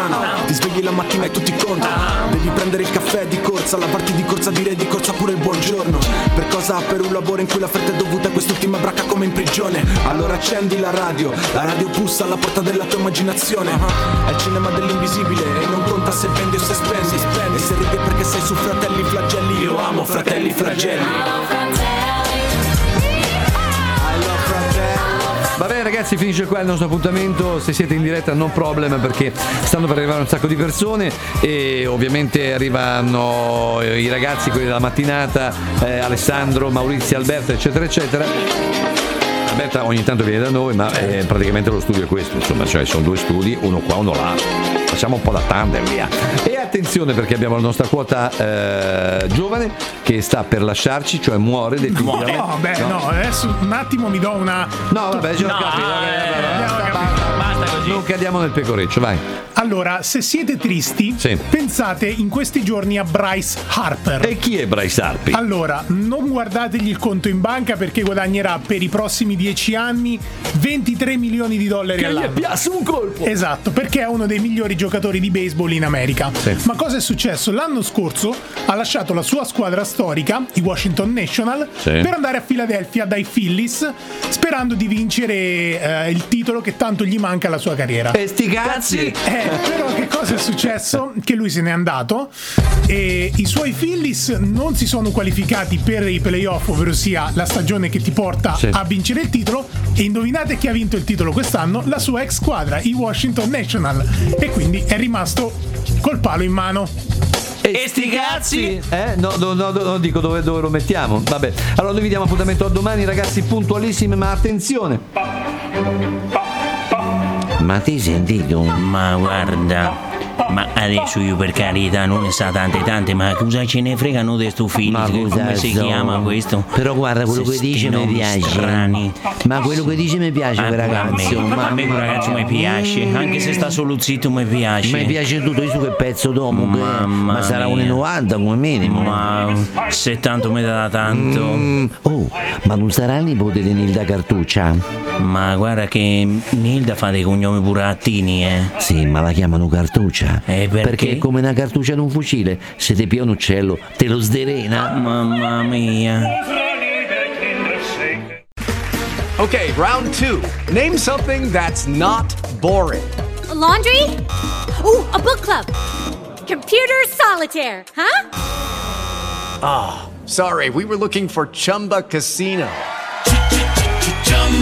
Strano. Ti svegli la mattina e tutti contano. Devi prendere il caffè di corsa, lavarti di corsa, dire di corsa pure il buongiorno. Per cosa? Per un lavoro in cui la fretta è dovuta a quest'ultima bracca come in prigione. Allora accendi la radio, la radio pussa alla porta della tua immaginazione. È il cinema dell'invisibile e non conta se vendi o se spendi. E se ridi perché sei su fratelli flagelli. Io amo fratelli flagelli. Va bene ragazzi, finisce qua il nostro appuntamento. Se siete in diretta non problem perché stanno per arrivare un sacco di persone e ovviamente arrivano i ragazzi, quelli della mattinata, eh, Alessandro, Maurizio, Alberto, eccetera, eccetera. Alberta ogni tanto viene da noi, ma eh, praticamente lo studio è questo, insomma, cioè sono due studi, uno qua, uno là. Facciamo un po' da tandem, via. E attenzione perché abbiamo la nostra quota eh, giovane che sta per lasciarci, cioè muore definitivamente. No, beh, no. adesso un attimo mi do una. No, vabbè, già ho capito. vabbè, vabbè, vabbè. Non cadiamo nel pecoreccio, vai. Allora, se siete tristi, Sì. pensate in questi giorni a Bryce Harper. E chi è Bryce Harpi? Allora, non guardategli il conto in banca perché guadagnerà per i prossimi 10 anni 23 milioni di dollari all'anno. piace un colpo. Esatto, perché è uno dei migliori giocatori di baseball in America. Sì. Ma cosa è successo? L'anno scorso ha lasciato la sua squadra storica, i Washington National, Sì. per andare a Philadelphia dai Phillies, sperando di vincere eh, il titolo che tanto gli manca alla sua carriera. E sti cazzi. Eh, però che cosa è successo? Che lui se n'è andato e i suoi Phillies non si sono qualificati per i playoff, ovvero sia la stagione che ti porta Sì. a vincere il titolo. E indovinate chi ha vinto il titolo quest'anno? La sua ex squadra, i Washington National. E quindi è rimasto col palo in mano. E sti cazzi? Eh? No, no, no, no, non dico dove, dove lo mettiamo. Vabbè. Allora noi vi diamo appuntamento a domani, ragazzi, puntualissimi, ma attenzione. Ma ti sei sentito? Ma guarda, ma adesso io per carità non ne sa tante tante, ma cosa ce ne fregano di sto film? Ma Come cosa si so? chiama questo? Però guarda, quello Se che dice mi piace. Strani. Ma quello che dice mi piace quel pure a me. ragazzo. Ma a me quel ragazzo mi piace, anche se sta solo zitto mi piace. Mi piace tutto, io so che pezzo d'uomo Mamma ma sarà mia. 1,90 come minimo. Ma se tanto mi dà tanto. Mm, oh, ma non sarà il nipote di Nilda Cartuccia? Ma guarda che Nilda fa dei cognomi pure attini, eh. Sì, ma la chiamano Cartuccia. Eh, perché? è come una cartuccia di un fucile. Se ti pia un uccello, te lo sderena. Mamma mia. Okay, round two. Name something that's not boring. laundry? Ooh, a book club. Computer solitaire, huh? Sorry, we were looking for Chumba Casino.